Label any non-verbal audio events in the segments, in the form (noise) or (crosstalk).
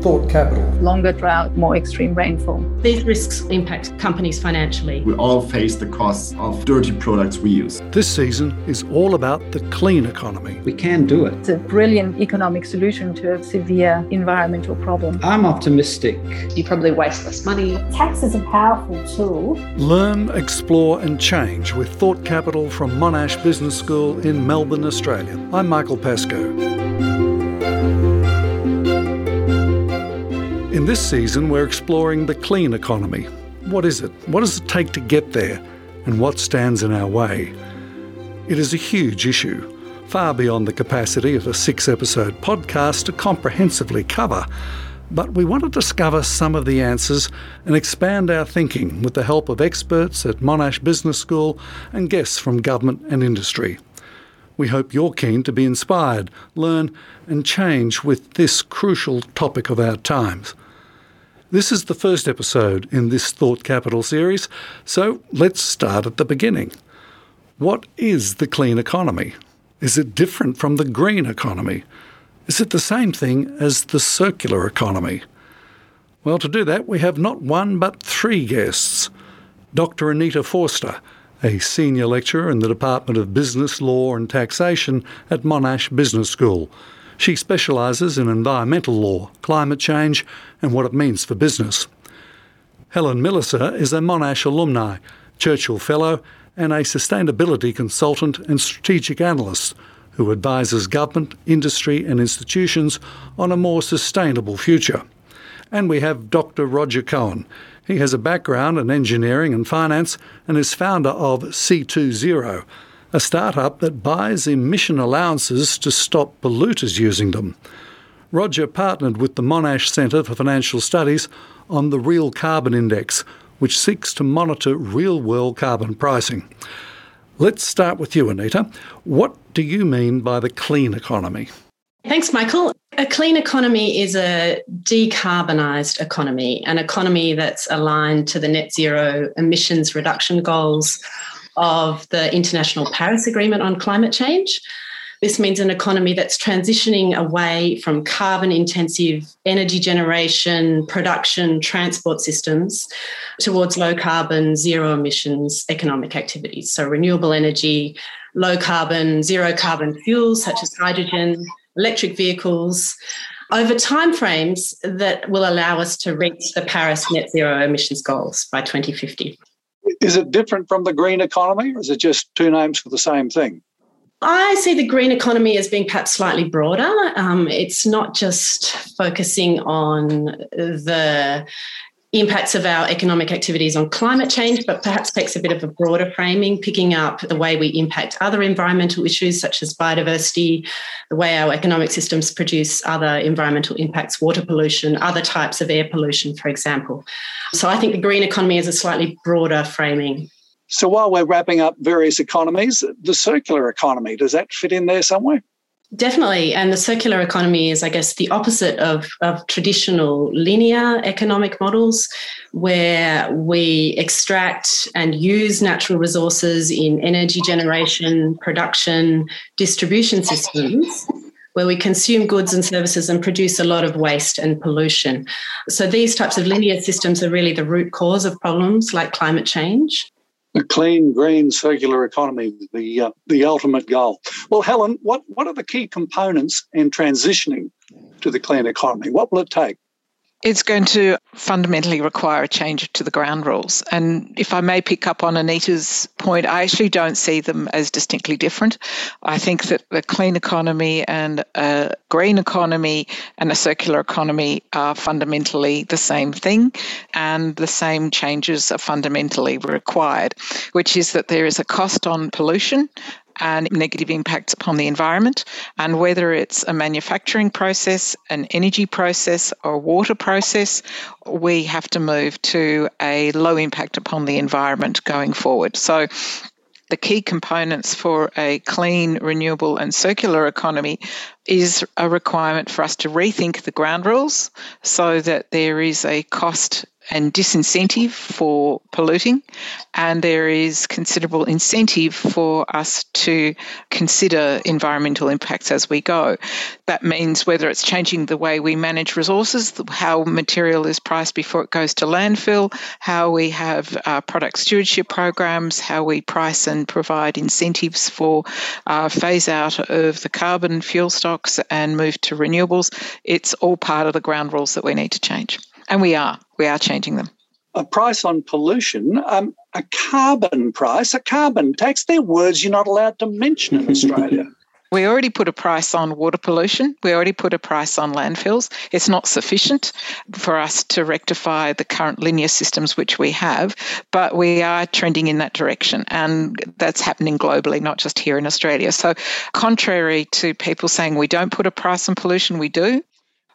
Thought Capital. Longer drought, more extreme rainfall. These risks impact companies financially. We all face the costs of dirty products we use. This season is all about the clean economy. We can do it. It's a brilliant economic solution to a severe environmental problem. I'm optimistic. You probably waste less money. Tax is a powerful tool. Learn, explore, and change with Thought Capital from Monash Business School in Melbourne, Australia. I'm Michael Pascoe. In this season, we're exploring the clean economy. What is it? What does it take to get there? And what stands in our way? It is a huge issue, far beyond the capacity of a six episode podcast to comprehensively cover. But we want to discover some of the answers and expand our thinking with the help of experts at Monash Business School and guests from government and industry. We hope you're keen to be inspired, learn, and change with this crucial topic of our times. This is the first episode in this Thought Capital series, so let's start at the beginning. What is the clean economy? Is it different from the green economy? Is it the same thing as the circular economy? Well, to do that, we have not one but three guests. Dr. Anita Foerster, a senior lecturer in the Department of Business, Law and Taxation at Monash Business School. She specialises in environmental law, climate change, and what it means for business. Helen Millicer is a Monash alumni, Churchill Fellow, and a sustainability consultant and strategic analyst who advises government, industry, and institutions on a more sustainable future. And we have Dr. Roger Cohen. He has a background in engineering and finance and is founder of C2Zero, a startup that buys emission allowances to stop polluters using them. Roger partnered with the Monash Centre for Financial Studies on the Real Carbon Index, which seeks to monitor real world carbon pricing. Let's start with you, Anita. What do you mean by the clean economy? Thanks, Michael. A clean economy is a decarbonised economy, an economy that's aligned to the net zero emissions reduction goals of the International Paris Agreement on Climate Change. This means an economy that's transitioning away from carbon intensive energy generation, production, transport systems towards low carbon, zero emissions economic activities. So, renewable energy, low carbon, zero carbon fuels such as hydrogen, electric vehicles over timeframes that will allow us to reach the Paris net zero emissions goals by 2050. Is it different from the green economy, or is it just two names for the same thing? I see the green economy as being perhaps slightly broader. Um, it's not just focusing on the impacts of our economic activities on climate change, but perhaps takes a bit of a broader framing, picking up the way we impact other environmental issues such as biodiversity, the way our economic systems produce other environmental impacts, water pollution, other types of air pollution, for example. So I think the green economy is a slightly broader framing. So while we're wrapping up various economies, the circular economy, does that fit in there somewhere? Definitely. And the circular economy is, I guess, the opposite of, of traditional linear economic models, where we extract and use natural resources in energy generation, production, distribution systems, where we consume goods and services and produce a lot of waste and pollution. So these types of linear systems are really the root cause of problems like climate change a clean, green, circular economy, the uh, the ultimate goal. Well, Helen, what what are the key components in transitioning to the clean economy? What will it take? It's going to fundamentally require a change to the ground rules. And if I may pick up on Anita's point, I actually don't see them as distinctly different. I think that a clean economy and a green economy and a circular economy are fundamentally the same thing, and the same changes are fundamentally required, which is that there is a cost on pollution and negative impacts upon the environment. And whether it's a manufacturing process, an energy process, or a water process, we have to move to a low impact upon the environment going forward. So the key components for a clean, renewable, and circular economy is a requirement for us to rethink the ground rules so that there is a cost and disincentive for polluting, and there is considerable incentive for us to consider environmental impacts as we go. That means whether it's changing the way we manage resources, how material is priced before it goes to landfill, how we have uh, product stewardship programs, how we price and provide incentives for uh, phase out of the carbon fuel stocks and move to renewables. It's all part of the ground rules that we need to change. And we are. We are changing them. A price on pollution, um, a carbon price, a carbon tax, they're words you're not allowed to mention in Australia. (laughs) We already put a price on water pollution. We already put a price on landfills. It's not sufficient for us to rectify the current linear systems which we have, but we are trending in that direction. And that's happening globally, not just here in Australia. So, contrary to people saying we don't put a price on pollution, we do.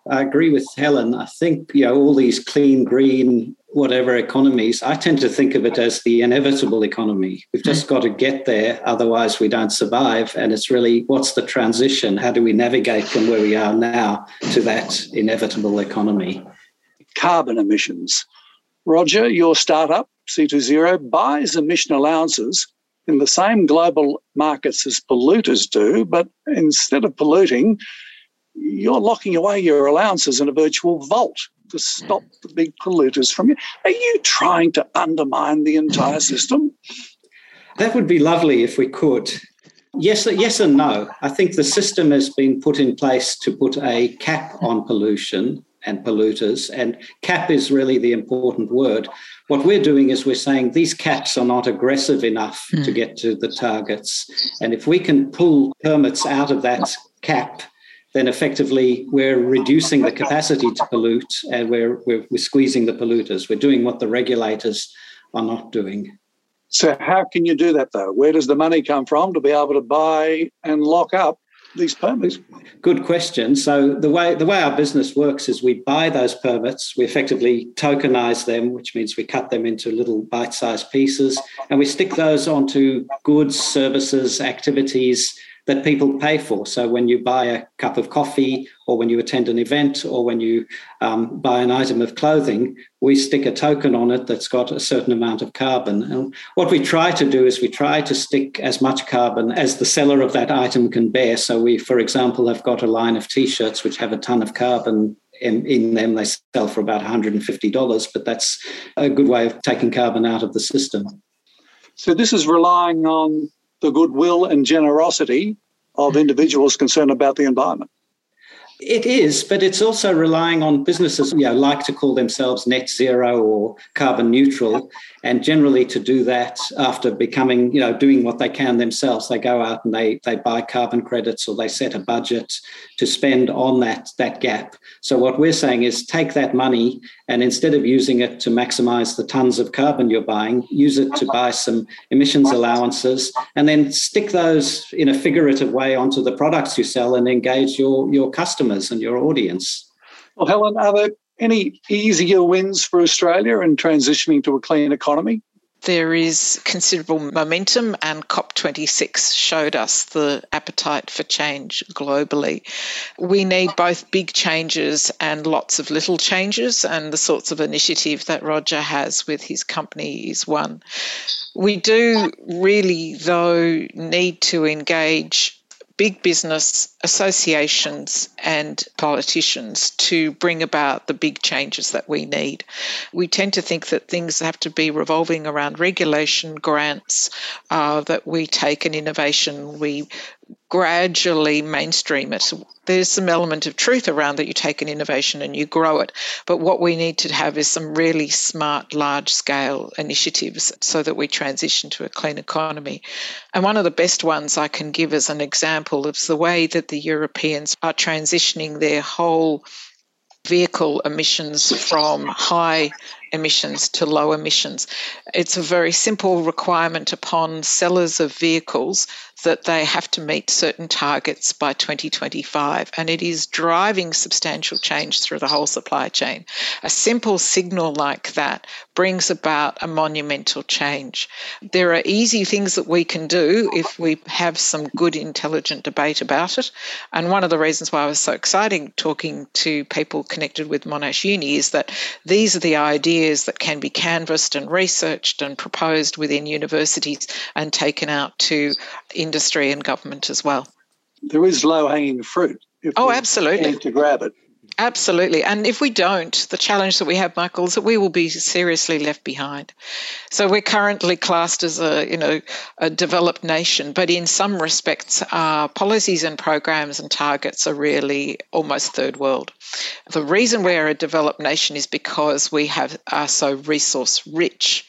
I agree with Helen. I think you know all these clean, green, whatever economies. I tend to think of it as the inevitable economy. We've just hmm. got to get there, otherwise we don't survive. And it's really what's the transition? How do we navigate from where we are now to that inevitable economy? Carbon emissions. Roger, your startup C2Zero buys emission allowances in the same global markets as polluters do, but instead of polluting, you're locking away your allowances in a virtual vault to stop hmm. the big polluters from you. Are you trying to undermine the entire hmm. system? That would be lovely if we could. Yes, yes and no. I think the system has been put in place to put a cap on pollution and polluters, and cap is really the important word. What we're doing is we're saying these caps are not aggressive enough mm. to hmm. get to the targets. And if we can pull permits out of that cap, then effectively we're reducing the capacity to pollute and we're, we're, we're squeezing the polluters. We're doing what the regulators are not doing. So, how can you do that though? Where does the money come from to be able to buy and lock up these permits? Good question. So the way the way our business works is we buy those permits, we effectively tokenize them, which means we cut them into little bite-sized pieces, and we stick those onto goods, services, activities that people pay for. So when you buy a cup of coffee, or when you attend an event, or when you um, buy an item of clothing, we stick a token on it that's got a certain amount of carbon. And what we try to do is we try to stick as much carbon as the seller of that item can bear. So we, for example, have got a line of t-shirts which have a ton of carbon in, in, them. They sell for about $150, but that's a good way of taking carbon out of the system. So this is relying on the goodwill and generosity of mm. individuals concerned about the environment. It is, but it's also relying on businesses, you know, like to call themselves net zero or carbon neutral. And generally to do that after becoming, you know, doing what they can themselves, they go out and they they buy carbon credits or they set a budget to spend on that that gap. So what we're saying is take that money and instead of using it to maximize the tons of carbon you're buying, use it to buy some emissions allowances and then stick those in a figurative way onto the products you sell and engage your your customers and your audience. Well, Helen, are there any easier wins for Australia in transitioning to a clean economy? There is considerable momentum, and COP26 showed us the appetite for change globally. We need both big changes and lots of little changes, and the sorts of initiative that Roger has with his company is one. We do really, though, need to engage big business associations and politicians to bring about the big changes that we need. We tend to think that things have to be revolving around regulation, grants, uh, that we take an innovation, we gradually mainstream it. There's some element of truth around that you take an innovation and you grow it. But what we need to have is some really smart, large scale initiatives so that we transition to a clean economy. And one of the best ones I can give as an example is the way that the Europeans are transitioning their whole vehicle emissions from high emissions to low emissions. It's a very simple requirement upon sellers of vehicles that they have to meet certain targets by 2025, and it is driving substantial change through the whole supply chain. A simple signal like that brings about a monumental change. There are easy things that we can do if we have some good, intelligent debate about it. And one of the reasons why I was so excited talking to people connected with Monash Uni is that these are the ideas ideas that can be canvassed and researched and proposed within universities and taken out to industry and government as well. There is low hanging fruit. oh, absolutely. To grab it. Absolutely. And if we don't, the challenge that we have, Michael, is that we will be seriously left behind. So we're currently classed as a, you know, a developed nation, but in some respects, our policies and programs and targets are really almost third world. The reason we're a developed nation is because we have are so resource rich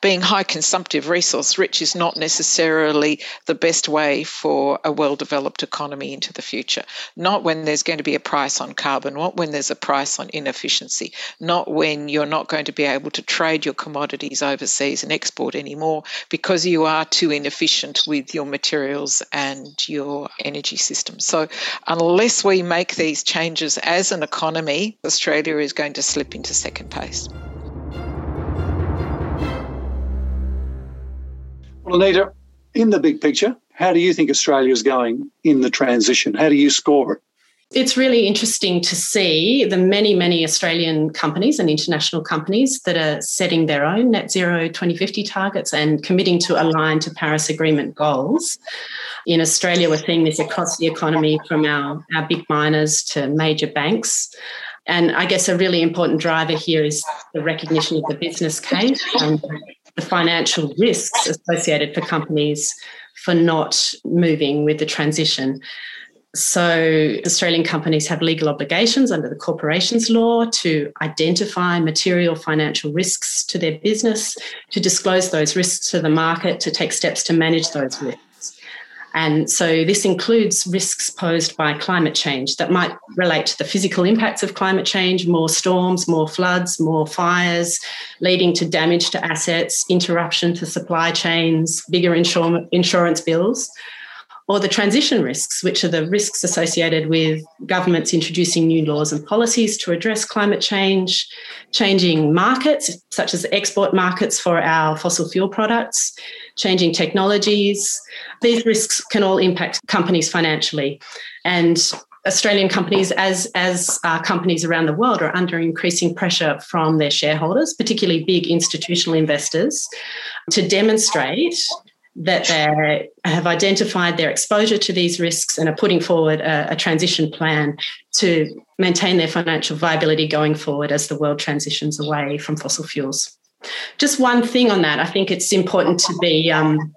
being high consumptive resource rich is not necessarily the best way for a well developed economy into the future. Not when there's going to be a price on carbon, not when there's a price on inefficiency, not when you're not going to be able to trade your commodities overseas and export anymore because you are too inefficient with your materials and your energy system. So, unless we make these changes as an economy, Australia is going to slip into second place. Well, Anita, in the big picture, how do you think Australia is going in the transition? How do you score it? It's really interesting to see the many, many Australian companies and international companies that are setting their own net zero 2050 targets and committing to align to Paris Agreement goals. In Australia, we're seeing this across the economy from our, our big miners to major banks. And I guess a really important driver here is the recognition of the business case and the financial risks associated for companies for not moving with the transition. So, Australian companies have legal obligations under the corporations law to identify material financial risks to their business, to disclose those risks to the market, to take steps to manage those risks. And so this includes risks posed by climate change that might relate to the physical impacts of climate change, more storms, more floods, more fires, leading to damage to assets, interruption to supply chains, bigger insur- insurance bills, or the transition risks, which are the risks associated with governments introducing new laws and policies to address climate change, changing markets, such as export markets for our fossil fuel products, changing technologies. These risks can all impact companies financially. And Australian companies, as, as uh, companies around the world, are under increasing pressure from their shareholders, particularly big institutional investors, to demonstrate that they have identified their exposure to these risks and are putting forward a, a, transition plan to maintain their financial viability going forward as the world transitions away from fossil fuels. Just one thing on that, I think it's important to be um,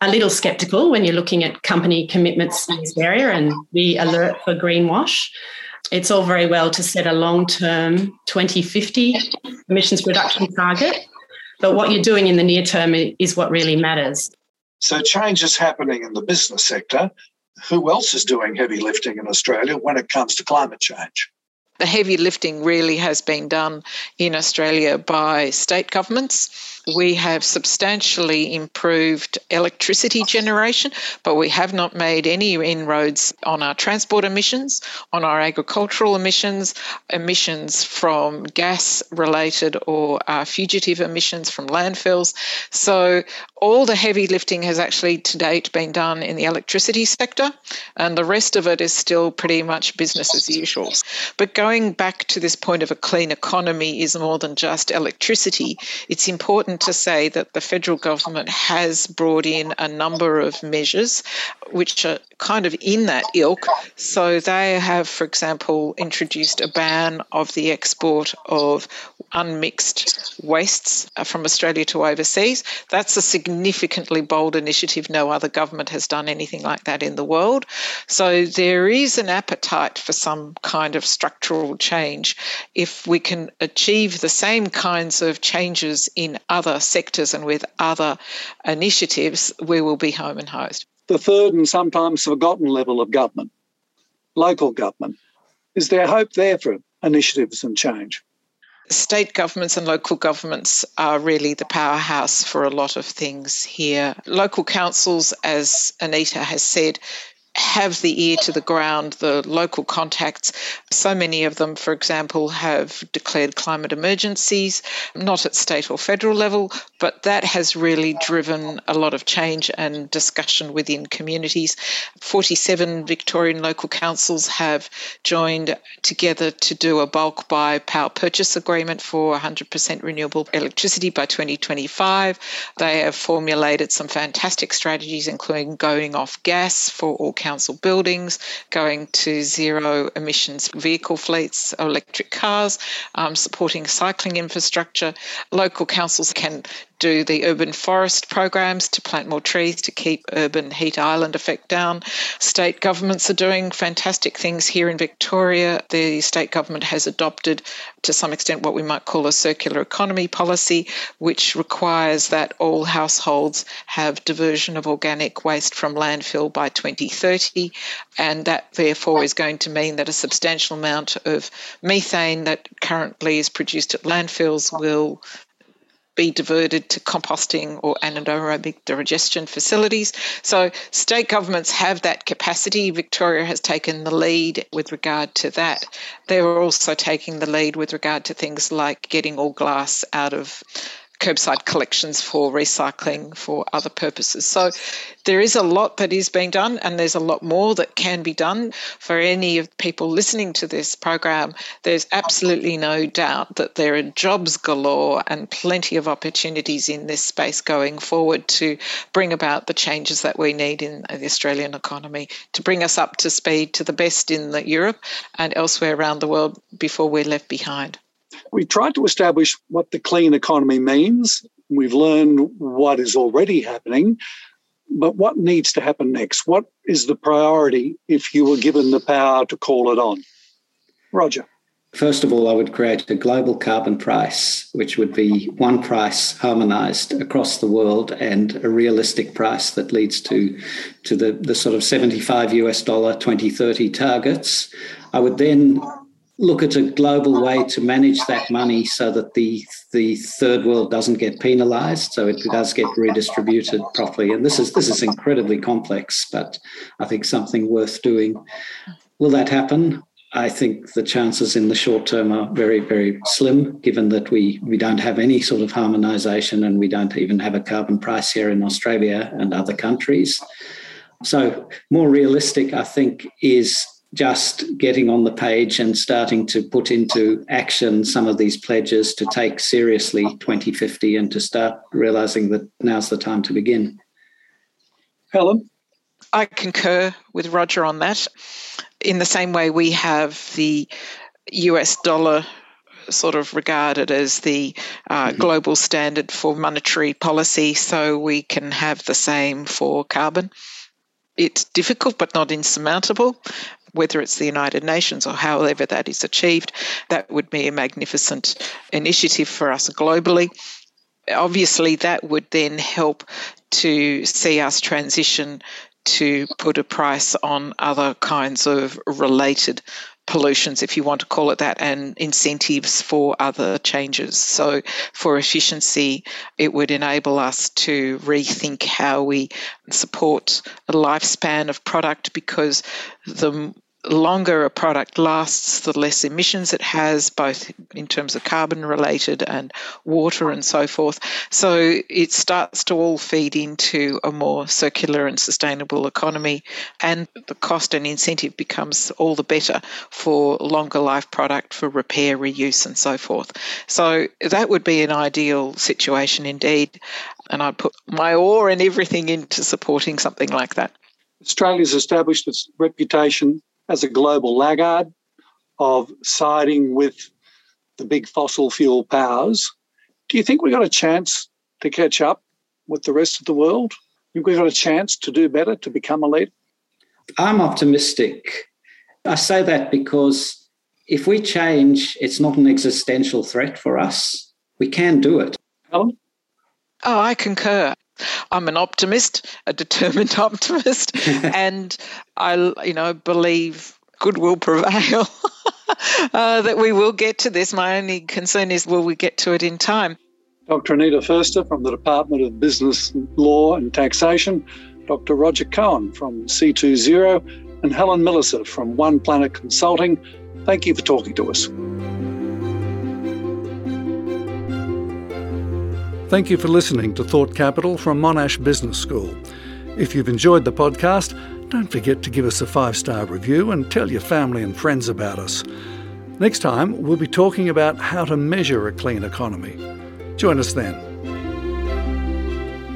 a little skeptical when you're looking at company commitments in this area and be alert for greenwash. It's all very well to set a long term 2050 emissions reduction target, but what you're doing in the near term is what really matters. So, change is happening in the business sector. Who else is doing heavy lifting in Australia when it comes to climate change? the heavy lifting really has been done in Australia by state governments we have substantially improved electricity generation, but we have not made any inroads on our transport emissions, on our agricultural emissions, emissions from gas related or fugitive emissions from landfills. So, all the heavy lifting has actually to date been done in the electricity sector, and the rest of it is still pretty much business as usual. But going back to this point of a clean economy is more than just electricity, it's important important to say that the federal government has brought in a number of measures which are kind of in that ilk. So they have, for example, introduced a ban of the export of unmixed wastes uh, from Australia to overseas. That's a significantly bold initiative. No other government has done anything like that in the world. So there is an appetite for some kind of structural change if we can achieve the same kinds of changes in other sectors and with other initiatives, we will be home and hosed. The third and sometimes forgotten level of government, local government. Is there hope there for initiatives and change? State governments and local governments are really the powerhouse for a lot of things here. Local councils, as Anita has said, have the ear to the ground, the local contacts. So many of them, for example, have declared climate emergencies, not at state or federal level, but that has really driven a lot of change and discussion within communities. 47 Victorian local councils have joined together to do a bulk buy power purchase agreement for 100% renewable electricity by 2025. They have formulated some fantastic strategies, including going off gas for all council buildings, going to zero emissions vehicle fleets, electric cars, um, supporting cycling infrastructure. Local councils can do the urban forest programs to plant more trees to keep urban heat island effect down. State governments are doing fantastic things here in Victoria. The state government has adopted, to some extent, what we might call a circular economy policy, which requires that all households have diversion of organic waste from landfill by 2030. And that, therefore, is going to mean that a substantial amount of methane that currently is produced at landfills will be diverted to composting or anaerobic digestion facilities. So state governments have that capacity. Victoria has taken the lead with regard to that. They are also taking the lead with regard to things like getting all glass out of curbside collections for recycling for other purposes. So there is a lot that is being done, and there's a lot more that can be done. For any of people listening to this program, there's absolutely no doubt that there are jobs galore and plenty of opportunities in this space going forward to bring about the changes that we need in the Australian economy to bring us up to speed to the best in Europe and elsewhere around the world before we're left behind. We tried to establish what the clean economy means. We've learned what is already happening, but what needs to happen next? What is the priority if you were given the power to call it on? Roger. First of all, I would create a global carbon price, which would be one price harmonized across the world and a realistic price that leads to, to the, the sort of 75 US dollar 2030 targets. I would then look at a global way to manage that money so that the the third world doesn't get penalized so it does get redistributed properly. And this is this is incredibly complex but i think something worth doing. Will that happen? I think the chances in the short term are very very slim given that we we don't have any sort of harmonization and we don't even have a carbon price here in australia and other countries. So more realistic i think is just getting on the page and starting to put into action some of these pledges to take seriously 2050 and to start realizing that now's the time to begin. Helen? I concur with Roger on that. In the same way, we have the US dollar sort of regarded as the uh, mm-hmm. global standard for monetary policy, so we can have the same for carbon. It's difficult but not insurmountable whether it's the United Nations or however that is achieved, that would be a magnificent initiative for us globally. Obviously, that would then help to see us transition to put a price on other kinds of related pollutions, if you want to call it that, and incentives for other changes. So, for efficiency, it would enable us to rethink how we support a lifespan of product because the longer a product lasts, the less emissions it has, both in terms of carbon related and water and so forth. So it starts to all feed into a more circular and sustainable economy, and the cost and incentive becomes all the better for longer life product, for repair, reuse, and so forth. So that would be an ideal situation indeed. And I'd put my oar and everything into supporting something like that. Australia's established its reputation as a global laggard of siding with the big fossil fuel powers. Do you think we've got a chance to catch up with the rest of the world? Think we've got a chance to do better, to become a leader? I'm optimistic. I say that because if we change, it's not an existential threat for us. We can do it. Helen? Oh, I concur. I'm an optimist, a determined (laughs) optimist, (laughs) and I, you know, believe good will prevail. (laughs) uh, that we will get to this. My only concern is, will we get to it in time? Dr. Anita Foerster from the Department of Business Law and Taxation, Dr. Roger Cohen from C2Zero and Helen Millicer from One Planet Consulting. Thank you for talking to us. Thank you for listening to Thought Capital from Monash Business School. If you've enjoyed the podcast, don't forget to give us a five star review and tell your family and friends about us. Next time, we'll be talking about how to measure a clean economy. Join us then.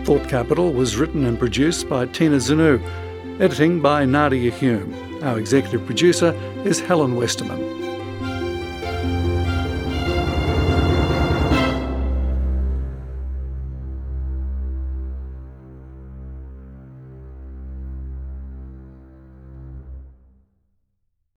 Thought Capital was written and produced by Tina Zanu, editing by Nadia Hume. Our executive producer is Helen Westerman.